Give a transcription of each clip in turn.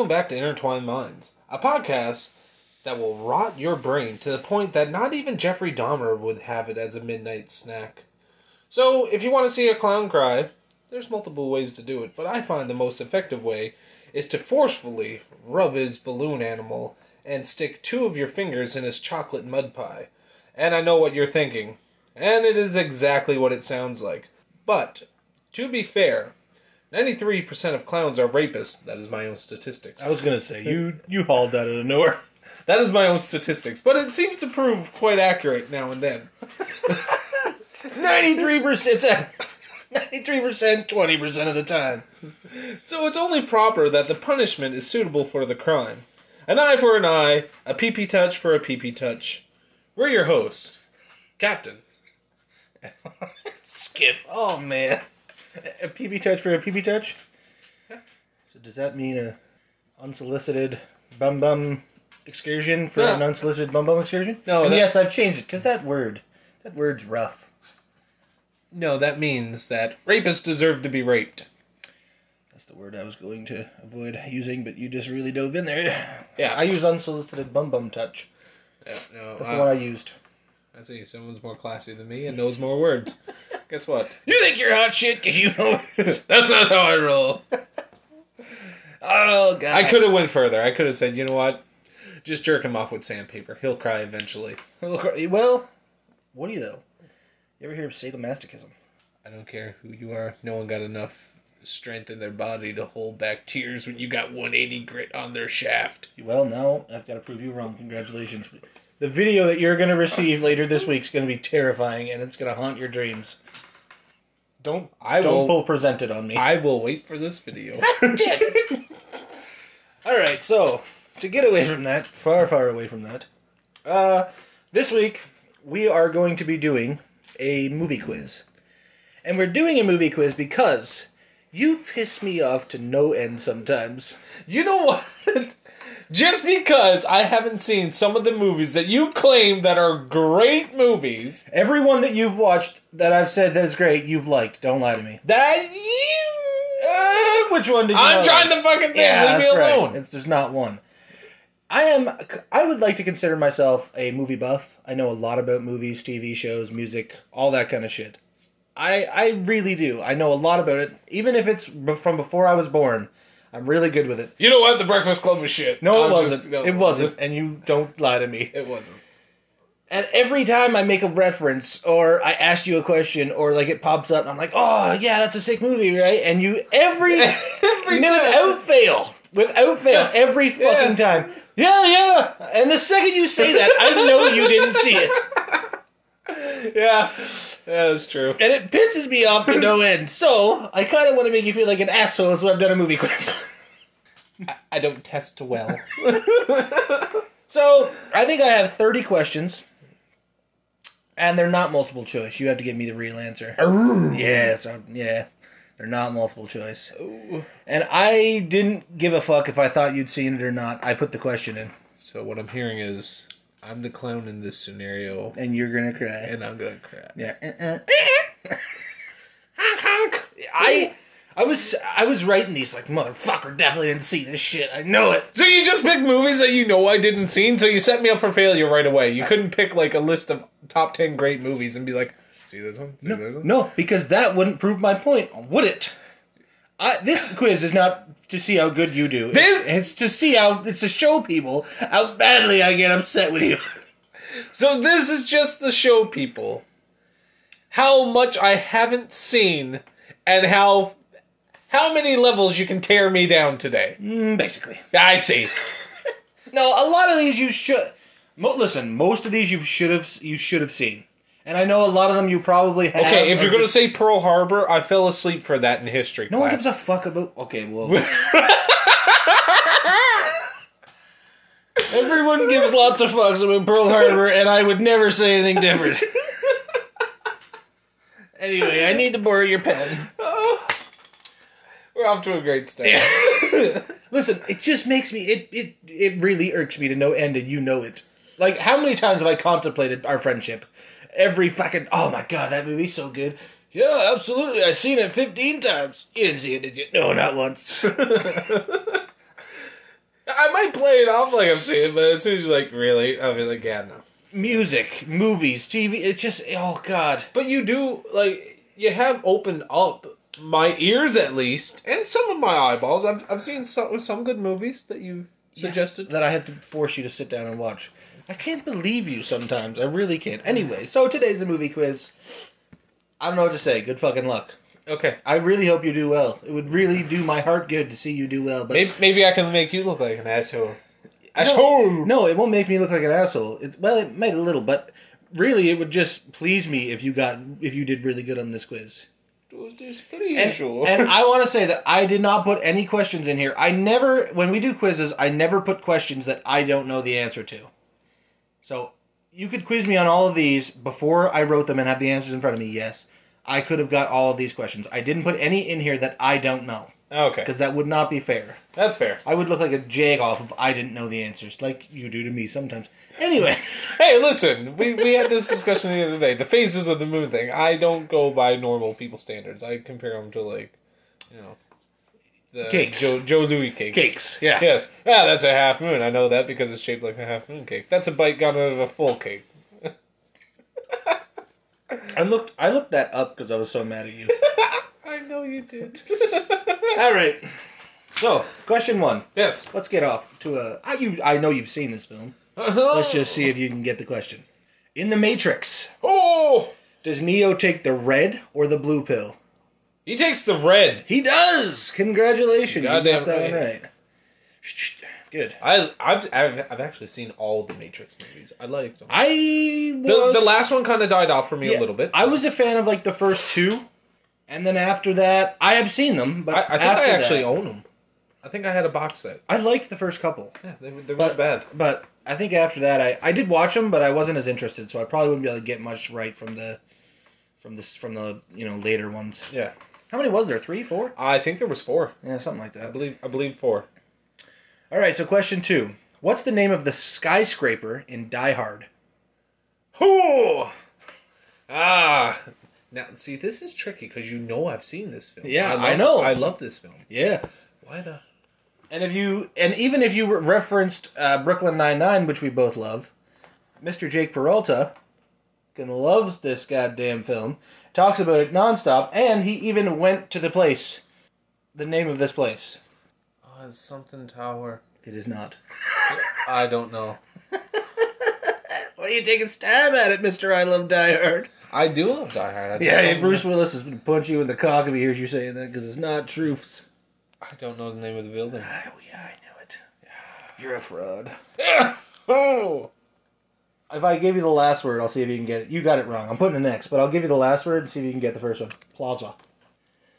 Welcome back to Intertwined Minds, a podcast that will rot your brain to the point that not even Jeffrey Dahmer would have it as a midnight snack. So, if you want to see a clown cry, there's multiple ways to do it, but I find the most effective way is to forcefully rub his balloon animal and stick two of your fingers in his chocolate mud pie. And I know what you're thinking, and it is exactly what it sounds like. But, to be fair, 93% of clowns are rapists. That is my own statistics. I was gonna say you you hauled that out of nowhere. That is my own statistics, but it seems to prove quite accurate now and then. Ninety three percent. Ninety three percent, twenty percent of the time. So it's only proper that the punishment is suitable for the crime. An eye for an eye, a pee pee touch for a pee pee touch. We're your hosts, Captain. Skip. Oh man. A PB touch for a PB touch. So does that mean a unsolicited bum bum excursion for No. an unsolicited bum bum excursion? No, And that- yes, I've changed it because that word, that word's rough. No, that means that rapists deserve to be raped. That's the word I was going to avoid using, but you just really dove in there. Yeah. I use unsolicited bum bum touch. Yeah, no, That's uh, the one I used. I see. Someone's more classy than me and knows more words. Guess what? You think you're hot shit because you know. That's not how I roll. oh god. I could have went further. I could have said, you know what? Just jerk him off with sandpaper. He'll cry eventually. Well, what do you though? You ever hear of sadomasochism? I don't care who you are. No one got enough strength in their body to hold back tears when you got 180 grit on their shaft. Well, now I've got to prove you wrong. Congratulations. The video that you're going to receive later this week is going to be terrifying, and it's going to haunt your dreams. Don't I don't will. pull present it on me. I will wait for this video. All right, so to get away from that, far far away from that, uh, this week we are going to be doing a movie quiz, and we're doing a movie quiz because you piss me off to no end sometimes. you know what? Just because I haven't seen some of the movies that you claim that are great movies, Everyone that you've watched that I've said that is great, you've liked. Don't lie to me. that you. Uh, which one did you? I'm not trying like? to fucking think. Yeah, Leave that's me right. alone. It's, there's not one. I am. I would like to consider myself a movie buff. I know a lot about movies, TV shows, music, all that kind of shit. I I really do. I know a lot about it, even if it's from before I was born. I'm really good with it. You know what? The Breakfast Club was shit. No, it was wasn't. just- no, it wasn't, and you don't lie to me. It wasn't. And every time I make a reference or I ask you a question or like it pops up, I'm like, oh yeah, that's a sick movie, right? And you every, Every without fail, without fail, every fucking time, yeah, yeah. And the second you say that, I know you didn't see it, Yeah, yeah, that's true. and it pisses me off to no end. So I kind of want to make you feel like an asshole, so I've done a movie quiz. I don't test well. So I think I have 30 questions. And they're not multiple choice. You have to give me the real answer. Yeah, so, yeah. They're not multiple choice. And I didn't give a fuck if I thought you'd seen it or not. I put the question in. So what I'm hearing is I'm the clown in this scenario, And you're gonna cry. and I'm gonna cry. Yeah. Uh-uh. I I was I was writing these like motherfucker definitely didn't see this shit. I know it. So you just pick movies that you know I didn't see, so you set me up for failure right away. You couldn't pick like a list of top ten great movies and be like, see this one, see this one. No, because that wouldn't prove my point, would it? I, this quiz is not to see how good you do. This- it's, it's to see how it's to show people how badly I get upset with you. So this is just to show people how much I haven't seen and how how many levels you can tear me down today. Mm, basically, I see. no. A lot of these you should. Mo- listen, most of these you should have you should have seen, and I know a lot of them you probably have. Okay, if you're gonna say Pearl Harbor, I fell asleep for that in history no one class. gives a fuck about. Okay, well. Everyone gives lots of fucks about Pearl Harbor, and I would never say anything different. anyway, I need to borrow your pen. Oh, We're off to a great start. Listen, it just makes me it it it really irks me to no end, and you know it. Like, how many times have I contemplated our friendship? Every fucking oh my god, that movie's so good. Yeah, absolutely. I've seen it fifteen times. You didn't see it, did you? No, not once. I might play it off like I'm saying, but as soon as you're like, really, I'll be like, yeah, no. Music, movies, TV. It's just oh god. But you do like you have opened up my ears at least, and some of my eyeballs. I've I've seen some some good movies that you've suggested. that I had to force you to sit down and watch. I can't believe you sometimes. I really can't. Anyway, so today's a movie quiz. I don't know what to say. Good fucking luck. Okay, I really hope you do well. It would really do my heart good to see you do well. But maybe maybe I can make you look like an asshole. Asshole. no, it won't make me look like an asshole. It's well, it might a little, but really, it would just please me if you got if you did really good on this quiz. Please, please, And, sure. and I want to say that I did not put any questions in here. I never, when we do quizzes, I never put questions that I don't know the answer to. So you could quiz me on all of these before I wrote them and have the answers in front of me. Yes, I could have got all of these questions. I didn't put any in here that I don't know okay, because that would not be fair. that's fair. I would look like a jagoff if I didn't know the answers, like you do to me sometimes. Anyway, Hey, listen, we, we had this discussion the other day. The phases of the moon thing. I don't go by normal people standards. I compare them to like, you know, the Cakes. Joe Jos Louis cakes. Cakes, yeah. Yes. Yeah, that's a half moon. I know that because it's shaped like a half moon cake. That's a bite gone out of a full cake. I looked I looked that up because I was so mad at you. I know you did. all right. So, question one. yes. Let's get off to a. I, you, I know you've seen this film. Uh-huh. Let's just see if you can get the question. In The Matrix, Oh, does Neo take the red or the blue pill? He takes the red. He does. Congratulations, you Goddamn got that right. right. Good. I I've, I've I've actually seen all the Matrix movies. I liked them. I The, was, the last one kind of died off for me yeah, a little bit. I was a fan of like the first two, and then after that, I have seen them, but I, I think I actually that, own them. I think I had a box set. I liked the first couple, Yeah, they, they But- weren't bad. but I think after that, I, I did watch them, but I wasn't as interested, so I probably wouldn't be able to get much right from the from this from the you know later ones. Yeah, How many was there? Three, four? I think there was four. Yeah, something like that. I believe I believe four. All right, so question two: What's the name of the skyscraper in Die Hard? Whoo! Ah, now see, this is tricky because you know I've seen this film. Yeah, love, I know. I love this film. Yeah, Why the? and if you and even if you referenced uh, Brooklyn Nine Nine, which we both love, Mr. Jake Peralta, gonna loves this goddamn film. Talks about it nonstop, and he even went to the place. The name of this place. Oh, it's something tower. It is not. I don't know. What are you taking stab at it, Mister? I love Die Hard. I do love Die Hard. I just Yeah, don't Bruce know- Willis is gonna punch you in the cock if he hears you saying that because it's not truths. I don't know the name of the building. Oh, yeah, I knew it. You're a fraud. oh, If I give you the last word, I'll see if you can get it. You got it wrong. I'm putting an X, but I'll give you the last word and see if you can get the first one. Plaza.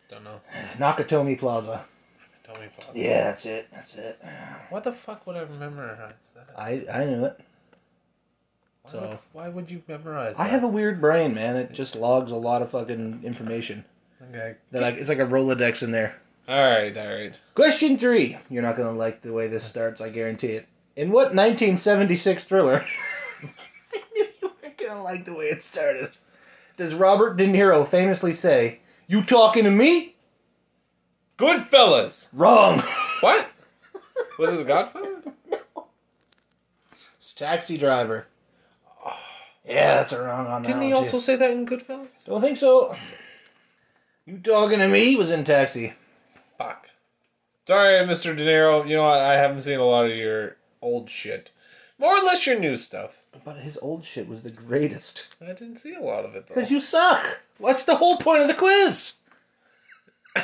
don't know. Nakatomi Plaza. Me, Plaza. Yeah, that's it. That's it. What the fuck would I memorize that? I I knew it. Why, So- would, why would you memorize I that? have a weird brain, man. It just logs a lot of fucking information. Okay. That like it's like a Rolodex in there. All right, all right. Question three. You're not gonna like the way this starts. I guarantee it. In what 1976 thriller? I knew you weren't like the way it started. Does Robert De Niro famously say, "You talking to me?" Goodfellas. Wrong. What? Was it The Godfather? No. It's Taxi Driver. Yeah, that's a wrong on that Didn't he also too. say that in Goodfellas? Don't think so. You talking to me was in Taxi. Fuck. Sorry, Mr. De Niro. You know what? I haven't seen a lot of your old shit. More or less your new stuff. But his old shit was the greatest. I didn't see a lot of it though. Because you suck. What's the whole point of the quiz?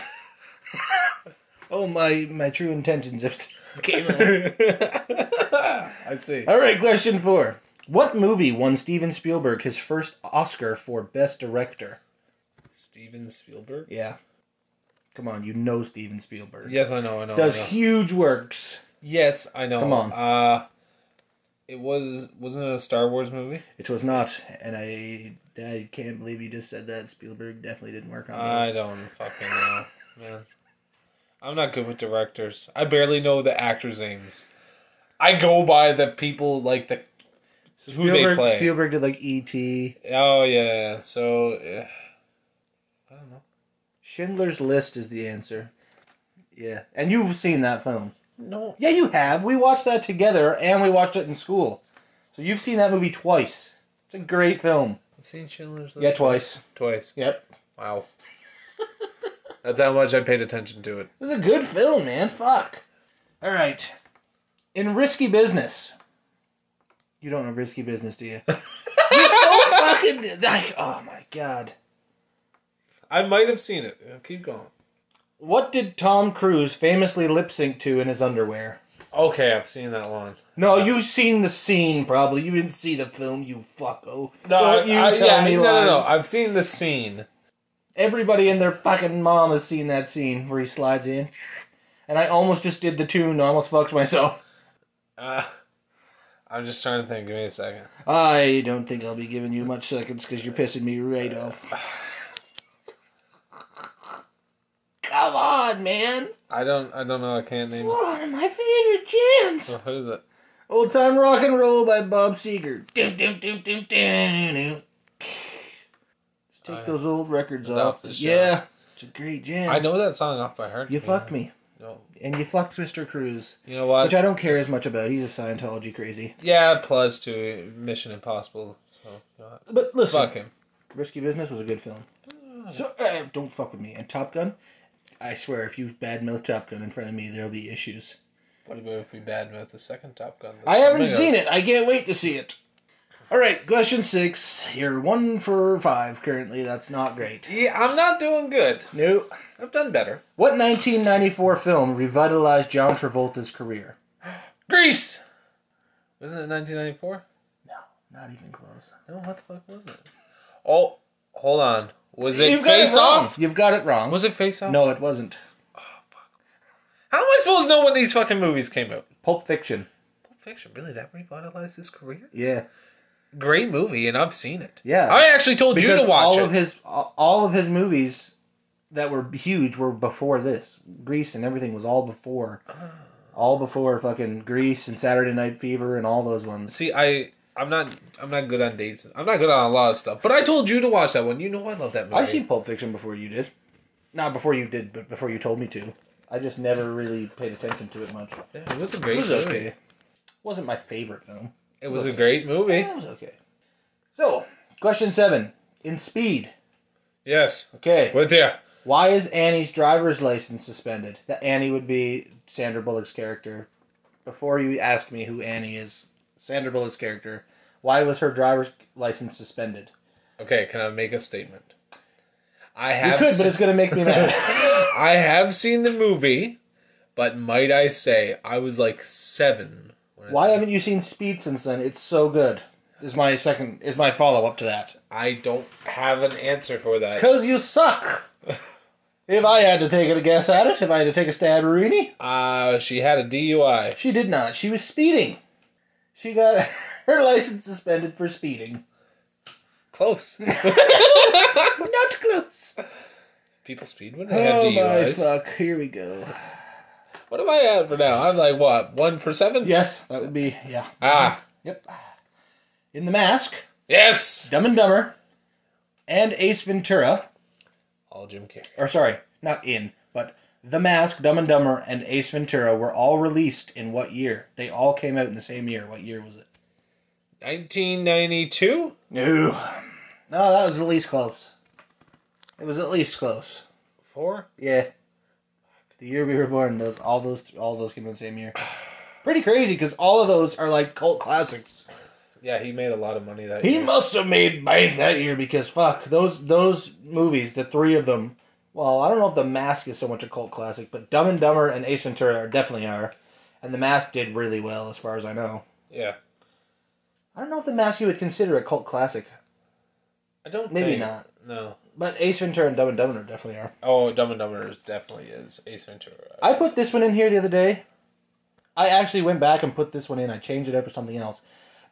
oh my my true intentions if came out. I see. All right, question four. What movie won Steven Spielberg his first Oscar for Best Director? Steven Spielberg. Yeah. Come on, you know Steven Spielberg. Yes, I know. I know. Does I know. huge works. Yes, I know. Come on. Uh, it was wasn't it a Star Wars movie? It was not, and I I can't believe you just said that. Spielberg definitely didn't work on this. I don't fucking know, man. I'm not good with directors. I barely know the actors' names. I go by the people like the who they Spielberg, play. Spielberg did like E.T. Oh yeah, so uh, I don't know. Schindler's List is the answer. Yeah, and you've seen that film. No. Yeah, you have. We watched that together, and we watched it in school. So you've seen that movie twice. It's a great film. I've seen Schindler's List. Yeah, twice. Twice. Yep. Wow. That's how much I paid attention to it. It's a good film, man. Fuck. All right. In Risky Business. You don't know Risky Business, do you? You're so fucking. Like, oh my god. I might have seen it. Keep going. What did Tom Cruise famously lip sync to in his underwear? Okay, I've seen that one. No, you've seen the scene probably. You didn't see the film, you fucko. No, Don't you I, tell yeah, me no, no, no. I've seen the scene. Everybody and their fucking mom has seen that scene where he slides in. And I almost just did the tune. I almost fucked myself. Uh, I'm just trying to think. Give me a second. I don't think I'll be giving you much seconds because you're pissing me right off. Come on, man. I don't. I don't know. I can't It's name. one of my favorite jams. What is it? Old Time Rock and Roll by Bob Seger. Dum, dum, dum, dum, dum. Just take yeah. those old records off. off the shelf. yeah, it's a great jam. I know that song off by heart. You yeah. fucked me. No. And you fucked Mr. Cruise. You know what? Which I don't care as much about. He's a Scientology crazy. yeah, plus to Mission Impossible. So you know? But listen, fuck him. Risky Business was a good film. So uh, don't fuck with me. And Top Gun, I swear, if you badmouth Top Gun in front of me, there'll be issues. What about if we badmouth the second Top Gun? I haven't seen it. I can't wait to see it. All right, question six. You're one for five currently. That's not great. Yeah, I'm not doing good. No. I've done better. What 1994 film revitalized John Travolta's career? Grease. Wasn't it 1994? No, not even close. No, what the fuck was it? Oh, hold on. Was it You've got Face it wrong. Off? You've got it wrong. Was it Face Off? No, it wasn't. How am I supposed to know when these fucking movies came out? Pulp Fiction. Pulp Fiction, really? That revitalized his career? Yeah. Great movie, and I've seen it. Yeah. I actually told you Because to watch all it. of his all of his movies that were huge were before this. Grease and everything was all before. Ah. All before fucking Grease and Saturday Night Fever and all those ones. See, I, I'm not, I'm not good on dates. I'm not good on a lot of stuff. But I told you to watch that one. You know I love that movie. I seen Pulp Fiction before you did. Not before you did, but before you told me to. I just never really paid attention to it much. Yeah, it was a It great was movie. okay. Wasn't my favorite film. It was a Okay. great movie. Yeah, it was okay. So, question seven. In Speed. Yes, Okay. with you. Why is Annie's driver's license suspended? That Annie would be Sandra Bullock's character. Before you ask me who Annie is, Sandra Bullock's character, why was her driver's license suspended? Okay, can I make a statement? I You have. could, se- but it's gonna make me mad. I have seen the movie, but might I say I was like seven. when why haven't you seen Speed since then? It's so good. Is my second is my follow up to that. I don't have an answer for that. Because you suck. if I had to take a guess at it, if I had to take a stab at Rooney, Uh, she had a DUI. she did not. She was speeding. She got her license suspended for speeding. Close. Not close. People speed when they have Oh my DUIs. fuck! Here we go. What am I at for now? I'm like what one for seven? Yes, that would be yeah. Ah, Yep. In the Mask, yes. Dumb and Dumber, and Ace Ventura. All Jim Carrey. Or sorry, not in, The Mask, Dumb and Dumber, and Ace Ventura were all released in what year? They all came out in the same year. What year was it? 1992. No. No, that was at least close. It was at least close. Four. Yeah. The year we were born, those all those all those came out the same year. Pretty crazy because all of those are like cult classics. Yeah, he made a lot of money that He year. He must have made bank that year because fuck those those movies, the three of them. Well, I don't know if The Mask is so much a cult classic, but Dumb and Dumber and Ace Ventura are definitely are, and The Mask did really well as far as I know. Yeah, I don't know if The Mask you would consider a cult classic, I don't. Maybe think- not. No. but Ace Ventura and Dumb and Dumber definitely are. Oh, Dumb and Dumber is definitely is Ace Ventura. I put this one in here the other day. I actually went back and put this one in. I changed it up for something else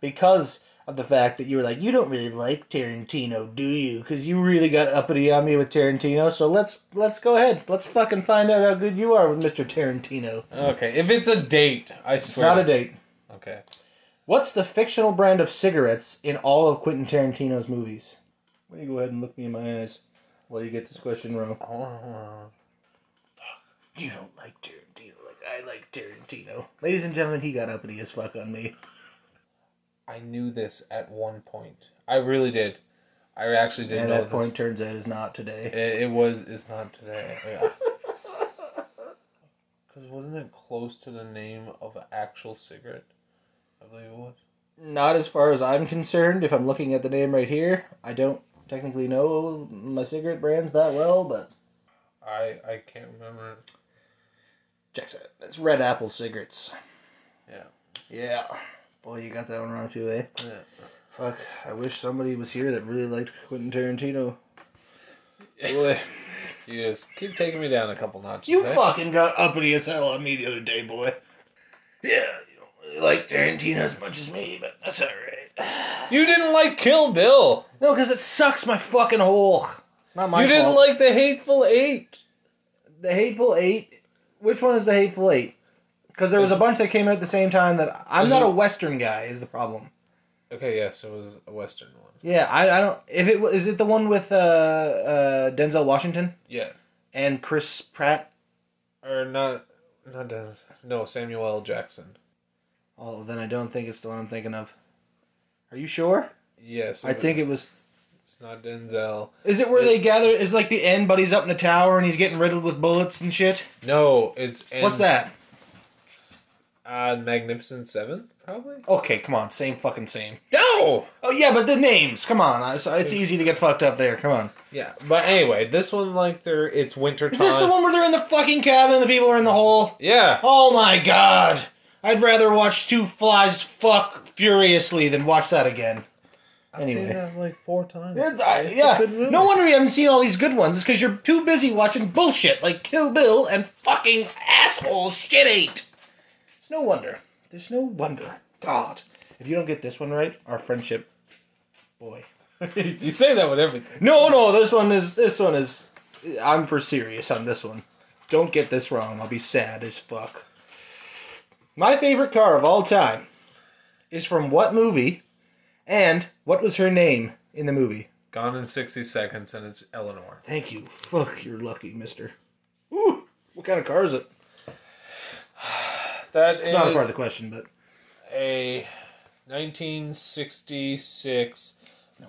because of the fact that you were like, you don't really like Tarantino, do you? Because you really got uppity on me with Tarantino. So let's let's go ahead. Let's fucking find out how good you are with Mr. Tarantino. Okay, if it's a date, I It's swear. It's not a date. Okay. What's the fictional brand of cigarettes in all of Quentin Tarantino's movies? Why don't you go ahead and look me in my eyes while you get this question wrong? Oh, You don't like Tarantino like I like Tarantino. Ladies and gentlemen, he got uppity as fuck on me. I knew this at one point. I really did. I actually did And know that this. point turns out is not today. It, it was. It's not today. Yeah. Because wasn't it close to the name of an actual cigarette? I believe it was. Not as far as I'm concerned. If I'm looking at the name right here, I don't technically know my cigarette brands that well, but I I can't remember. it. check that. It's Red Apple cigarettes. Yeah. Yeah. Boy, you got that one wrong too, eh? Yeah. Fuck. I wish somebody was here that really liked Quentin Tarantino. Boy. You just keep taking me down a couple notches. You eh? fucking got uppity as hell on me the other day, boy. Yeah, you don't really like Tarantino as much as me, but that's alright. You didn't like Kill Bill. No, because it sucks my fucking hole. Not my you didn't like the Hateful Eight. the Hateful Eight. Which one is the Hateful Eight? Because there was a bunch that came out at the same time that I'm not a Western guy. Is the problem? Okay, yes, it was a Western one. Yeah, I, I don't. If it wa- it the one with uh, uh, Denzel Washington Yeah. and Chris Pratt. Or not. Not Dennis. No, Samuel L. Jackson. Oh, then I don't think it's the one I'm thinking of. Are you sure? Yes. I think it was. it's not Denzel. Is it where they gather? Is like the end, but he's up in a tower and he's getting riddled with bullets and shit. No, it's What's that? Uh, Magnificent Seven, probably. Okay, come on, same fucking same. No. Oh yeah, but the names, come on, it's, it's easy to get fucked up there. Come on. Yeah, but anyway, this one like they're it's winter Is time. this the one where they're in the fucking cabin and the people are in the hole? Yeah. Oh my god! I'd rather watch two flies fuck furiously than watch that again. I've seen Anyway. that like four times. It's, I, It's a yeah, good movie. no wonder you haven't seen all these good ones. It's because you're too busy watching bullshit like Kill Bill and fucking asshole shit eight. No wonder. There's no wonder. God, if you don't get this one right, our friendship, boy. you say that with everything. No, no, this one is this one is. I'm for serious on this one. Don't get this wrong. I'll be sad as fuck. My favorite car of all time is from what movie, and what was her name in the movie? Gone in sixty seconds, and it's Eleanor. Thank you. Fuck, you're lucky, Mister. Ooh, what kind of car is it? That It's not a part of the question, but a 1966. No,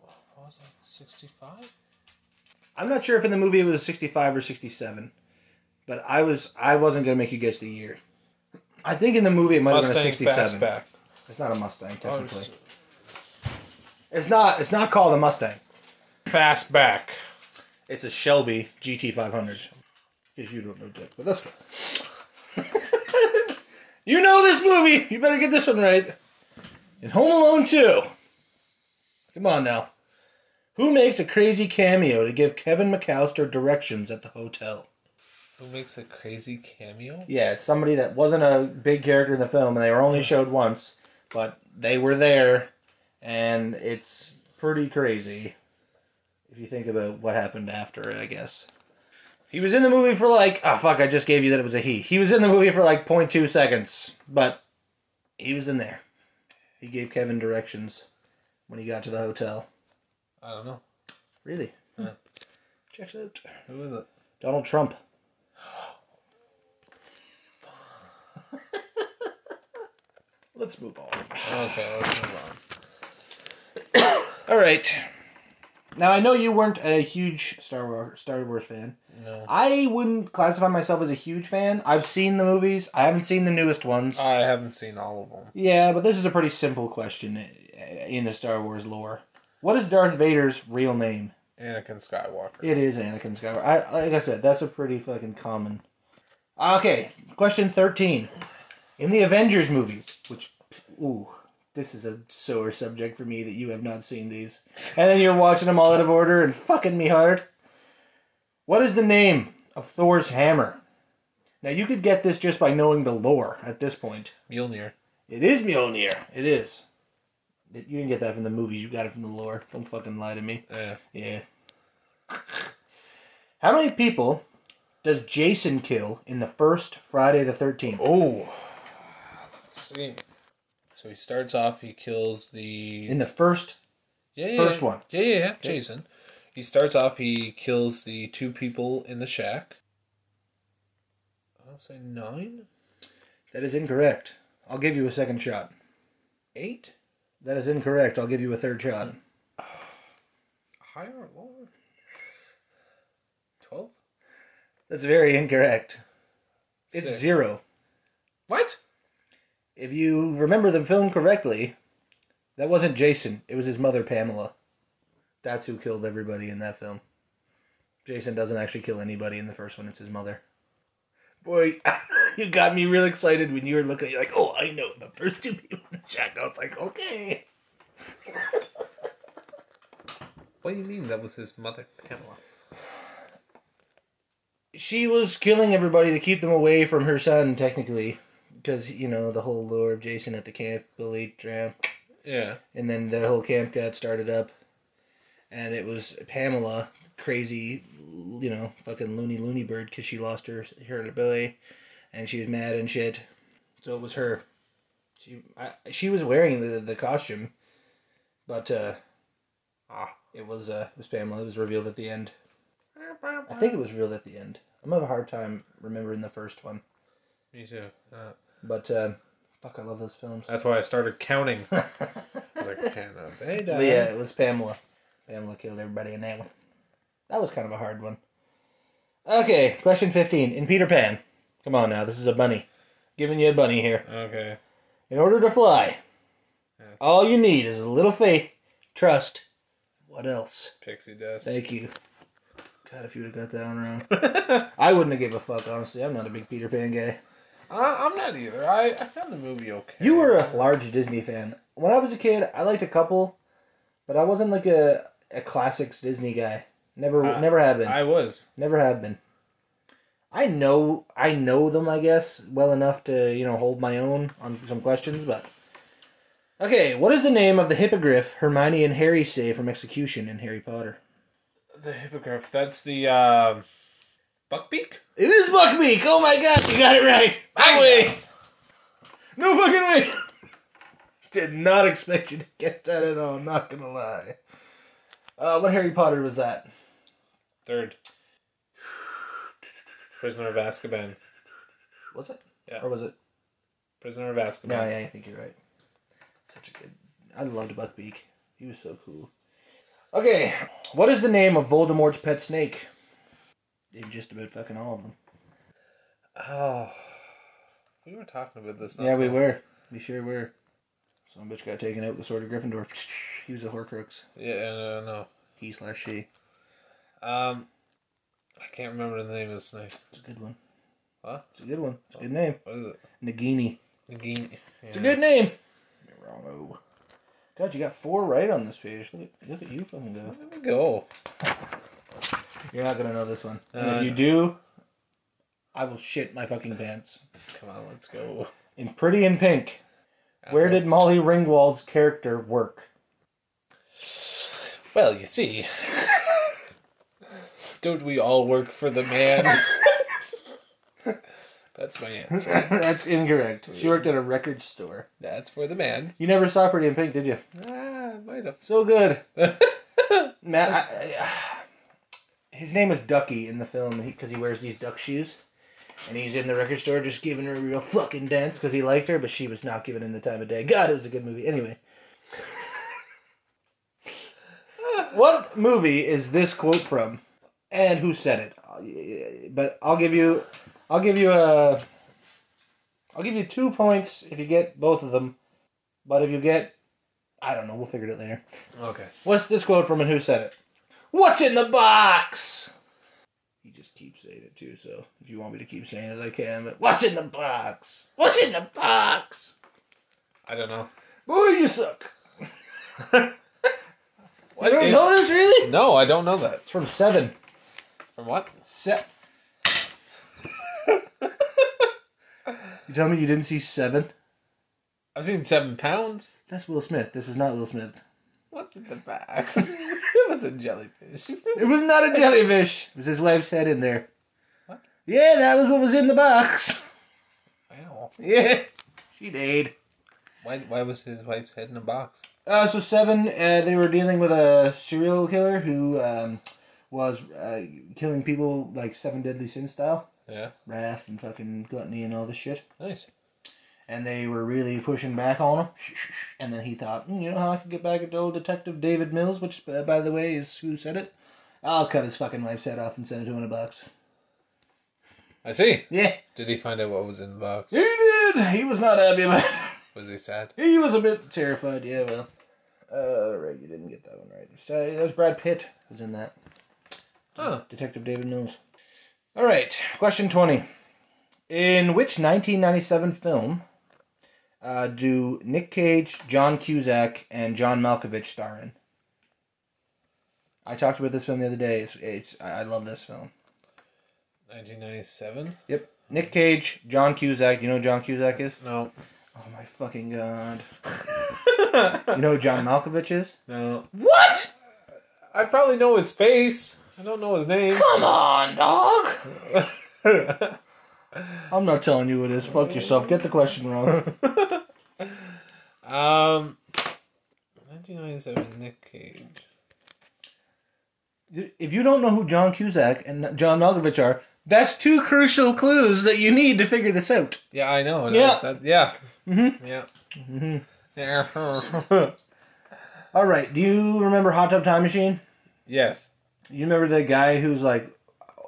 what was it? 65. I'm not sure if in the movie it was 65 or 67. But I was I wasn't gonna make you guess the year. I think in the movie it might have been a 67. Fastback. It's not a Mustang Oh, technically. it's It's not. It's not called a Mustang. Fastback. It's a Shelby GT500. Because you don't know Dick, but that's good. You know this movie. You better get this one right. In Home Alone 2. Come on now. Who makes a crazy cameo to give Kevin McAllister directions at the hotel? Who makes a crazy cameo? Yeah, it's somebody that wasn't a big character in the film, and they were only showed once, but they were there, and it's pretty crazy if you think about what happened after it, I guess. He was in the movie for like, oh fuck, I just gave you that it was a he. He was in the movie for like 0.2 seconds, but he was in there. He gave Kevin directions when he got to the hotel. I don't know. Really? Yeah. Checks out. Who is it? Donald Trump. Let's move on. Okay, let's move on. All right. Now I know you weren't a huge Star Wars Star Wars fan. No. I wouldn't classify myself as a huge fan. I've seen the movies. I haven't seen the newest ones. I haven't seen all of them. yeah, but this is a pretty simple question in the Star Wars lore. What is Darth Vader's real name? Anakin Skywalker. It is Anakin Skywalker. I, like I said, that's a pretty fucking common. Okay, question thirteen. In the Avengers movies, which, ooh, this is a sore subject for me that you have not seen these, and then you're watching them all out of order and fucking me hard. What is the name of Thor's hammer? Now you could get this just by knowing the lore at this point. Mjolnir. It is Mjolnir. It is. You didn't get that from the movies. You got it from the lore. Don't fucking lie to me. Yeah. Yeah. How many people does Jason kill in the first Friday the 13th? Oh. Let's see. So he starts off. He kills the In the first. yeah, yeah, first yeah. one. Yeah, yeah, yeah. Jason. He starts off. He kills the two people in the shack. I'll say nine, That is incorrect. I'll give you a second shot. eight, That is incorrect. I'll give you a third shot. higher or lower? Twelve. That's very incorrect. It's Six. zero. What? If you remember the film correctly, that wasn't Jason. It was his mother, Pamela. That's who killed everybody in that film. Jason doesn't actually kill anybody in the first one. It's his mother. Boy, you got me real excited when you were looking. You're like, oh, I know the first two people in the shack. I was like, okay. What do you mean that was his mother, Pamela? She was killing everybody to keep them away from her son, technically. Because, you know, the whole lore of Jason at the camp, Billy drowned. Yeah. and then the whole camp got started up and it was pamela crazy you know fucking loony loony bird because she lost her her ability and she was mad and shit so it was her she I, she was wearing the the costume but uh Ah. it was uh it was pamela it was revealed at the end i think it was revealed at the end i'm having a hard time remembering the first one Me too. Uh, but um fuck i love those films that's why I started counting. I was like, they But yeah, it was Pamela. Pamela killed everybody in that one. That was kind of a hard one. Okay, question 15. In Peter Pan. Come on now, this is a bunny. Giving you a bunny here. Okay. In order to fly, all you need is a little faith, trust. What else? Pixie dust. Thank you. God, if you would have got that one wrong. I wouldn't have gave a fuck, honestly. I'm not a big Peter Pan guy. Uh, I'm not either. I, I found the movie okay. You were a large Disney fan. When I was a kid, I liked a couple, but I wasn't like a, a classics Disney guy. Never, Uh, never have been. I was. Never have been. I know I know them, I guess, well enough to, you know, hold my own on some questions, but Okay, what is the name of the hippogriff Hermione and Harry say from execution in Harry Potter? The hippogriff. That's the uh, buckbeak. It is Buckbeak! Oh my god, you got it right! No way! No fucking way! Did not expect you to get that at all, not gonna lie. Uh, what Harry Potter was that? Third. Prisoner of Azkaban. Was it? Yeah. Or was it? Prisoner of Azkaban. No, yeah, I think you're right. Such a good. I loved Buckbeak. He was so cool. Okay, what is the name of Voldemort's pet snake? In just about fucking all of them. Oh, we were talking about this. yeah, we were. We sure were. Some bitch got taken out with the sword of Gryffindor. He was a Horcrux. Yeah, no, no. He slash she. Um, I can't remember the name of the snake. It's a good one. What? It's a good one. It's a good name. What is it? Nagini. Nagini. It's a good name. You're wrong. oh. God, you got four right on this page. Look at, look at you fucking go. Let me go. You're not gonna know this one. And Uh, if you do, I will shit my fucking pants. Come on, let's go. In Pretty in Pink, where did Molly Ringwald's character work? Well, you see, don't we all work for the man? That's my answer. That's incorrect. She worked at a record store. That's for the man. You never saw Pretty in Pink, did you? Ah, might have. So good. Matt, I, I, his name is Ducky in the film because he wears these duck shoes. And he's in the record store just giving her a real fucking dance because he liked her, but she was not giving him the time of day. God, it was a good movie. Anyway. what movie is this quote from? And who said it? But I'll give you I'll give you a I'll give you two points if you get both of them. But if you get I don't know, we'll figure it out later. Okay. What's this quote from and who said it? What's in the box? You just keep saying it too, so if you want me to keep saying it, I can. But what's in the box? What's in the box? I don't know. Boy, you suck. I don't know this really? No, I don't know that. It's from Seven. From what? Se- you tell me you didn't see Seven? I've seen Seven Pounds. That's Will Smith. This is not Will Smith. What's in the box? it was a jellyfish. It was not a jellyfish. It was his wife's head in there. What? Yeah, that was what was in the box. Wow. Yeah, she died. Why, why was his wife's head in a box? Uh, so seven, uh, they were dealing with a serial killer who um, was uh, killing people like Seven Deadly Sin style, Yeah. wrath and fucking gluttony and all this shit. Nice. And they were really pushing back on him. And then he thought, "Hmm, you know how I could get back at old Detective David Mills, which, uh, by the way, is who said it? I'll cut his fucking wife's head off and send it to him in a box. I see. Yeah, Did he find out what was in the box? he did. He was not happy about it. Was he sad? He was a bit terrified. Yeah, well, uh, right, you didn't get that one right. So that was Brad Pitt was in that. Huh. Detective David Mills. All right, question twenty. In which 1997 film uh, do Nick Cage, John Cusack, and John Malkovich star in? I talked about this film the other day. It's, it's I love this film. 1997? Yep, Nick Cage, John Cusack. You know who John Cusack is? No. Oh my fucking god! You know who John Malkovich is? no. What? I probably know his face. I don't know his name. Come on, dog. I'm not telling you who it is. Fuck yourself. Get the question wrong. um, 1997 Nick Cage. if you don't know who John Cusack and John Malkovich are, that's two crucial clues that you need to figure this out. Yeah, I know. Yeah. That, that- yeah. Mhm. Yeah. Mhm. Yeah. All right. Do you remember Hot Tub Time Machine? yes. You remember the guy who's like,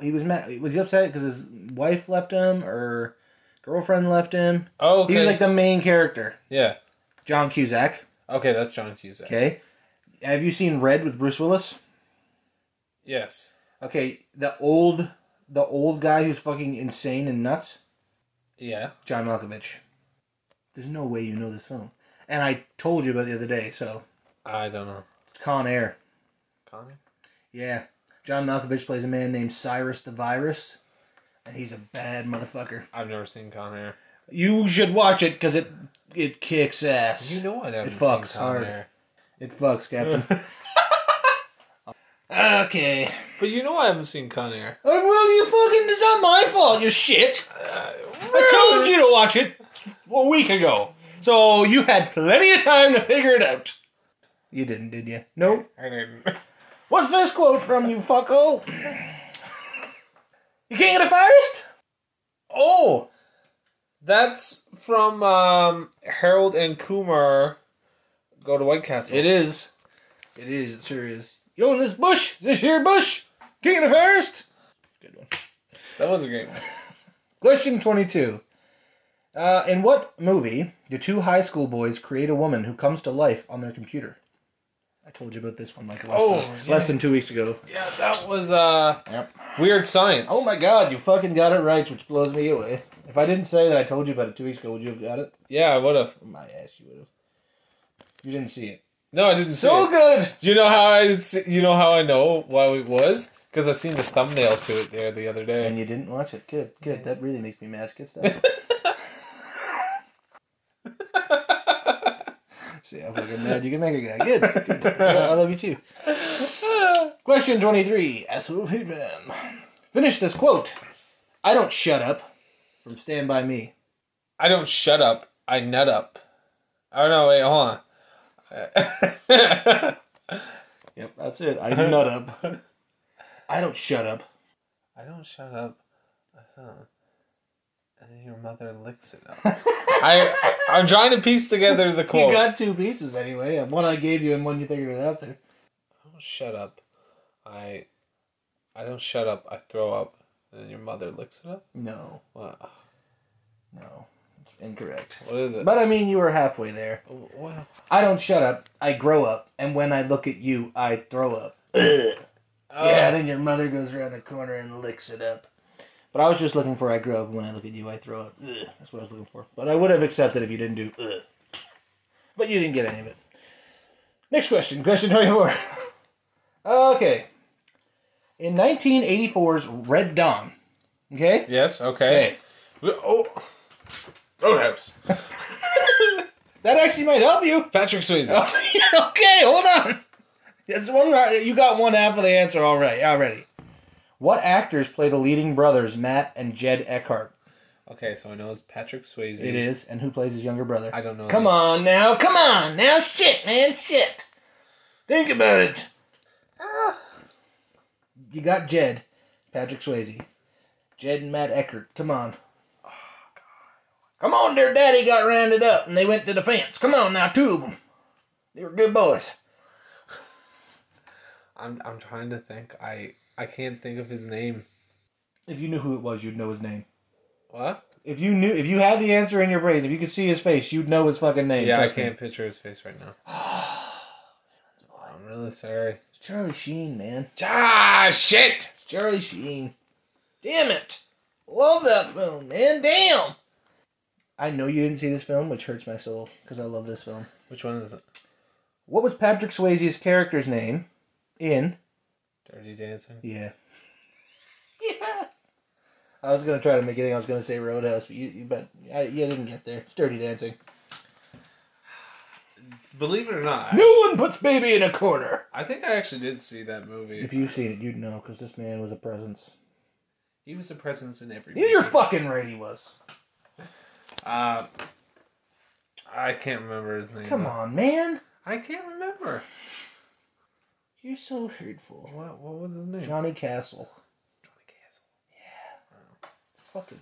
he was mad. Was he upset because his wife left him or girlfriend left him? Oh, okay. He was like the main character, yeah. John Cusack. Okay, that's John Cusack. Okay. Have you seen Red with Bruce Willis? Yes. Okay, the old, the old guy who's fucking insane and nuts. Yeah. John Malkovich. There's no way you know this film. And I told you about it the other day, so I don't know. it's Con Air. Connor? Yeah. John Malkovich plays a man named Cyrus the Virus, and he's a bad motherfucker. I've never seen Con Air. You should watch it because it it kicks ass. You know I never It seen fucks Con hard. Air. It fucks, Captain. okay. But you know I haven't seen Con Air. Oh, well, you fucking. It's not my fault, you shit. Uh, I told you to watch it a week ago. So you had plenty of time to figure it out. You didn't, did you? Nope. I didn't. What's this quote from you, fucko? You can't get a first? Oh! That's from um, Harold and Kumar Go to White Castle. It is. It is. It sure is. You own this bush? This here bush? King of the Forest? Good one. That was a great one. Question 22. Uh, in what movie do two high school boys create a woman who comes to life on their computer? I told you about this one like less, Oh, than, yeah. less than two weeks ago. Yeah, that was uh, Yep. Weird Science. Oh my god, you fucking got it right, which blows me away. If I didn't say that I told you about it two weeks ago, would you have got it? Yeah, I would have. My ass, you would have. You didn't see it. No, I didn't see So it. good! You know how I you know how I know why it was? Because I seen the thumbnail to it there the other day. And you didn't watch it. Good, good. That really makes me mad. Good stuff. See how fucking mad you can make a guy. Good. good. I love you too. Question 23. Asshole Hitman. Finish this quote. I don't shut up from Stand By Me. I don't shut up. I nut up. Oh no, wait, hold on. Yep, that's it. I nut up. I don't shut up. I don't shut up. I. And then your mother licks it up. I I'm trying to piece together the quote. You got two pieces anyway. One I gave you and one you figured it out there. I don't shut up. I I don't shut up. I throw up. And then your mother licks it up. No, What? no. It's incorrect. What is it? But I mean, you were halfway there. Oh, well, I don't shut up. I grow up, and when I look at you, I throw up. Ugh. Oh. Yeah, then your mother goes around the corner and licks it up. But I was just looking for I grow up. When I look at you, I throw up. Ugh. That's what I was looking for. But I would have accepted if you didn't do. Ugh. But you didn't get any of it. Next question. Question 24. Okay. In 1984's Red Dawn. Okay? Yes. Okay. Oh. Roadhouse. That actually might help you. Patrick Swayze. okay, hold on. That's one. You got one half of the answer already. Already. What actors play the leading brothers, Matt and Jed Eckert? Okay, so I know it's Patrick Swayze. It is, and who plays his younger brother? I don't know. Come on now, come on now, shit, man, shit. Think about it. Ah. You got Jed, Patrick Swayze. Jed and Matt Eckert. Come on. Come on, their daddy got rounded up and they went to the fence. Come on now, two of them. They were good boys. I'm I'm trying to think. I I can't think of his name. If you knew who it was, you'd know his name. What? If you knew, if you had the answer in your brain, if you could see his face, you'd know his fucking name. Yeah, I can't picture his face right now. I'm really sorry. Charlie Sheen, man. Ah, shit! It's Charlie Sheen. Damn it! Love that film, man. Damn. I know you didn't see this film, which hurts my soul because I love this film. Which one is it? What was Patrick Swayze's character's name in? Dirty Dancing. Yeah. Yeah. I was gonna try to make it. I was gonna say Roadhouse, but you, you but I, you didn't get there. It's Dirty Dancing. Believe it or not, I, No one puts baby in a corner. I think I actually did see that movie. If you've seen it, you'd know because this man was a presence. He was a presence in every. Yeah, you're fucking right. He was. Uh, I can't remember his name. Come on, man. I can't remember. You're so hurtful. What What was his name? Johnny Castle. Johnny Castle. Yeah. Fucking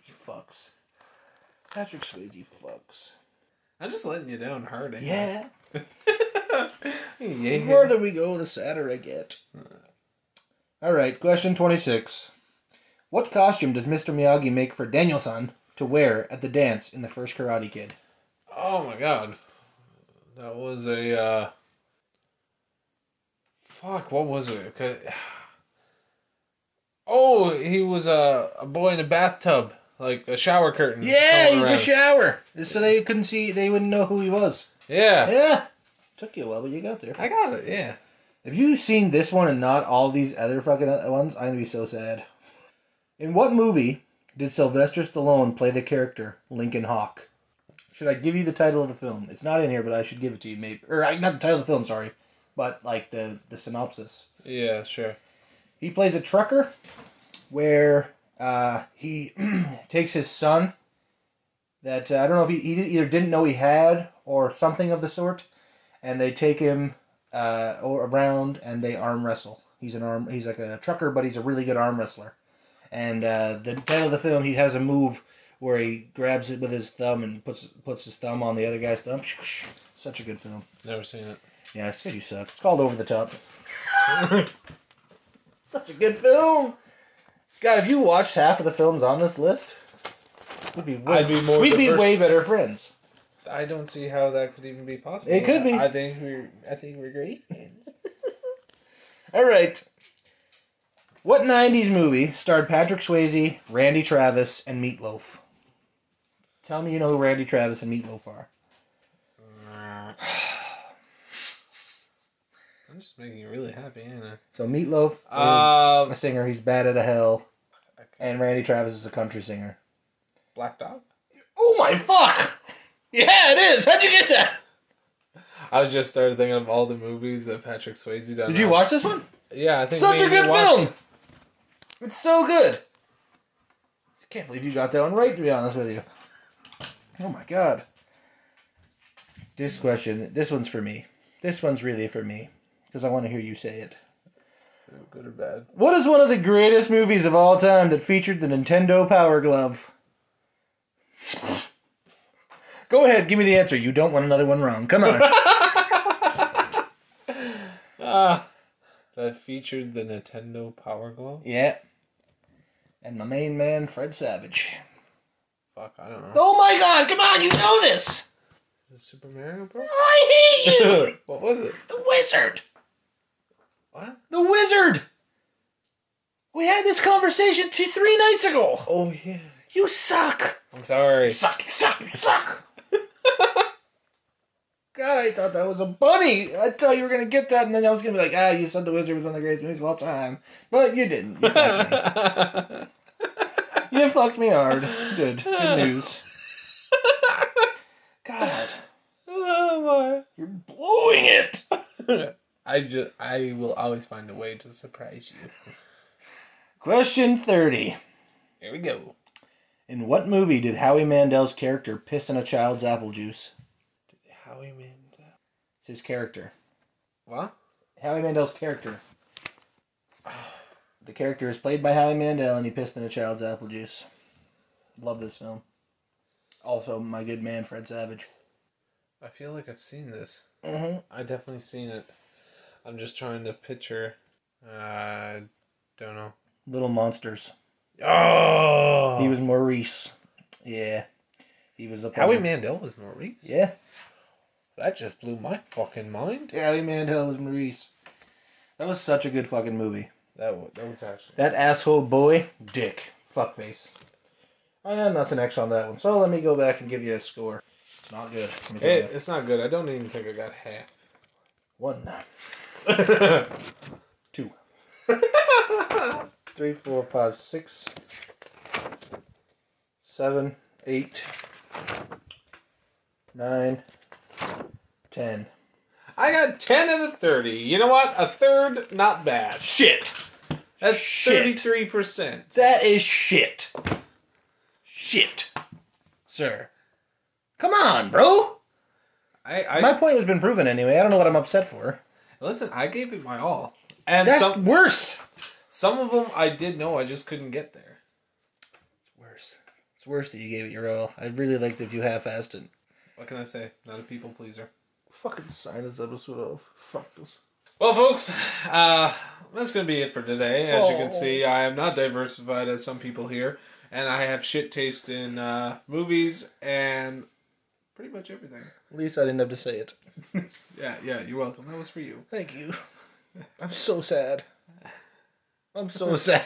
he fucks. Patrick Swayze fucks. I'm just letting you down hard. ain't I? Yeah. yeah. The further we go, the sadder I get. All right, question 26. What costume does Mr. Miyagi make for Daniel-san to wear at the dance in the first Karate Kid? Oh my god. That was a uh Fuck, what was it? Oh, he was a, a boy in a bathtub, like a shower curtain. Yeah, he's a shower. So they couldn't see, they wouldn't know who he was. Yeah. Yeah. Took you a while, but you got there. I got it, yeah. If you've seen this one and not all these other fucking ones, I'm gonna be so sad. In what movie did Sylvester Stallone play the character Lincoln Hawk? Should I give you the title of the film? It's not in here, but I should give it to you, maybe. Or not the title of the film, sorry, but like the the synopsis. Yeah, sure. He plays a trucker, where uh, he takes his son. That uh, I don't know if he, he either didn't know he had or something of the sort, and they take him uh, around and they arm wrestle. He's an arm. He's like a trucker, but he's a really good arm wrestler. And uh, the title of the film, he has a move where he grabs it with his thumb and puts puts his thumb on the other guy's thumb. Such a good film. Never seen it. Yeah, it's because you suck. It's called Over the Top. Such a good film. God, if you watched half of the films on this list, we'd be way, I'd be more we'd be diverse. way better friends. I don't see how that could even be possible. It could be. I think we're I think we're great friends. All right. What '90s movie starred Patrick Swayze, Randy Travis, and Meatloaf? Tell me you know who Randy Travis and Meatloaf are. I'm just making you really happy, ain't I? So Meatloaf is Um, a singer. He's Bat Out of Hell, and Randy Travis is a country singer. Black Dog. Oh my fuck! Yeah, it is. How'd you get that? I was just started thinking of all the movies that Patrick Swayze done. Did you watch this one? Yeah, I think Such me a and you good watched film. It's so good. I can't believe you got that one right. To be honest with you. Oh my god. This question, this one's for me. This one's really for me because I want to hear you say it. it. Good or bad? What is one of the greatest movies of all time that featured the Nintendo Power Glove? Go ahead, give me the answer. You don't want another one wrong. Come on. Ah, that featured the Nintendo Power Glove. yeah. And my main man, Fred Savage. Fuck, I don't know. Oh my god, come on, you know this! Is it Super Mario Bros? I hate you! what was it? the wizard! What? The wizard! We had this conversation two, three nights ago! Oh yeah. You suck! I'm sorry. You suck, you suck, you suck! God, I thought that was a bunny. I thought you were gonna get that, and then I was gonna be like, ah, you said the wizard was one of the greatest movies of all time. But you didn't. You fucked me. You fucked me hard. Good. Good news. God, oh my! you're blowing it! I just I will always find a way to surprise you. Question 30. Here we go. In what movie did Howie Mandel's character piss in a child's apple juice? Howie Mandel. It's his character. What? Howie Mandel's character. The character is played by Howie Mandel, and he pissed in a child's apple juice. Love this film. Also, my good man Fred Savage. I feel like I've seen this. Mm-hmm. I definitely seen it. I'm just trying to picture. I don't know. Little Monsters. Oh, He was Maurice. Yeah. He was a Howie Mandel was Maurice. Yeah. That just blew my fucking mind. Howie Mandel was Maurice. That was such a good fucking movie. That was, that was actually. That asshole boy, Dick. Fuckface. And that's an X on that one. So let me go back and give you a score. It's not good. Let me go It, it's not good. I don't even think I got half. One, half. two, three, four, five, six, seven, eight, nine, ten. I got 10 out of 30. You know what? A third, not bad. Shit! That's Shit. 33%. That is shit. Shit. Sir. Come on, bro. I, I My point has been proven anyway. I don't know what I'm upset for. Listen, I gave it my all. And That's some, worse. some of them I did know, I just couldn't get there. It's worse. It's worse that you gave it your all. I'd really liked if you half-assed it. What can I say? Not a people pleaser. Fucking sign this episode off. Fuck this. Well, folks, uh, that's going to be it for today. As you Oh. can see, I am not diversified as some people here, and I have shit taste in uh, movies and pretty much everything. At least I didn't have to say it. Yeah, yeah, you're welcome. That was for you. Thank you. I'm so sad. I'm so sad.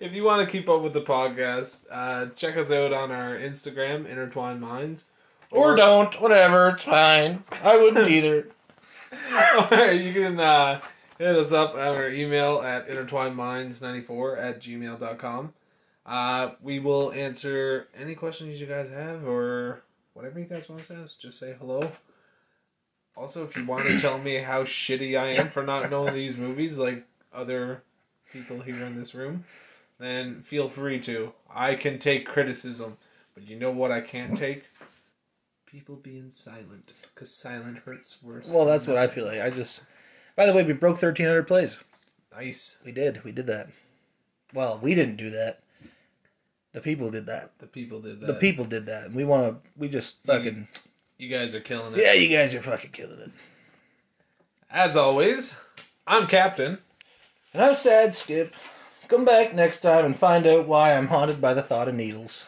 If you want to keep up with the podcast, uh, check us out on our Instagram, Intertwined Minds. Or don't. Whatever. It's fine. I wouldn't either. or you can uh, hit us up at our email at intertwinedminds94 at gmail.com. Uh, we will answer any questions you guys have or whatever you guys want to ask. Just say hello. Also, if you want to tell me how shitty I am for not knowing these movies like other people here in this room, then feel free to. I can take criticism, but you know what I can't take? People being silent, because silent hurts worse. Well, that's what I feel like. I just. By the way, we broke 1,300 plays. Nice. We did. We did that. Well, we didn't do that. The people did that. The people did that. The people did that. And we want to. We just fucking. You guys are killing it. Yeah, you guys are fucking killing it. As always, I'm Captain. And I'm sad, Skip. Come back next time and find out why I'm haunted by the thought of needles.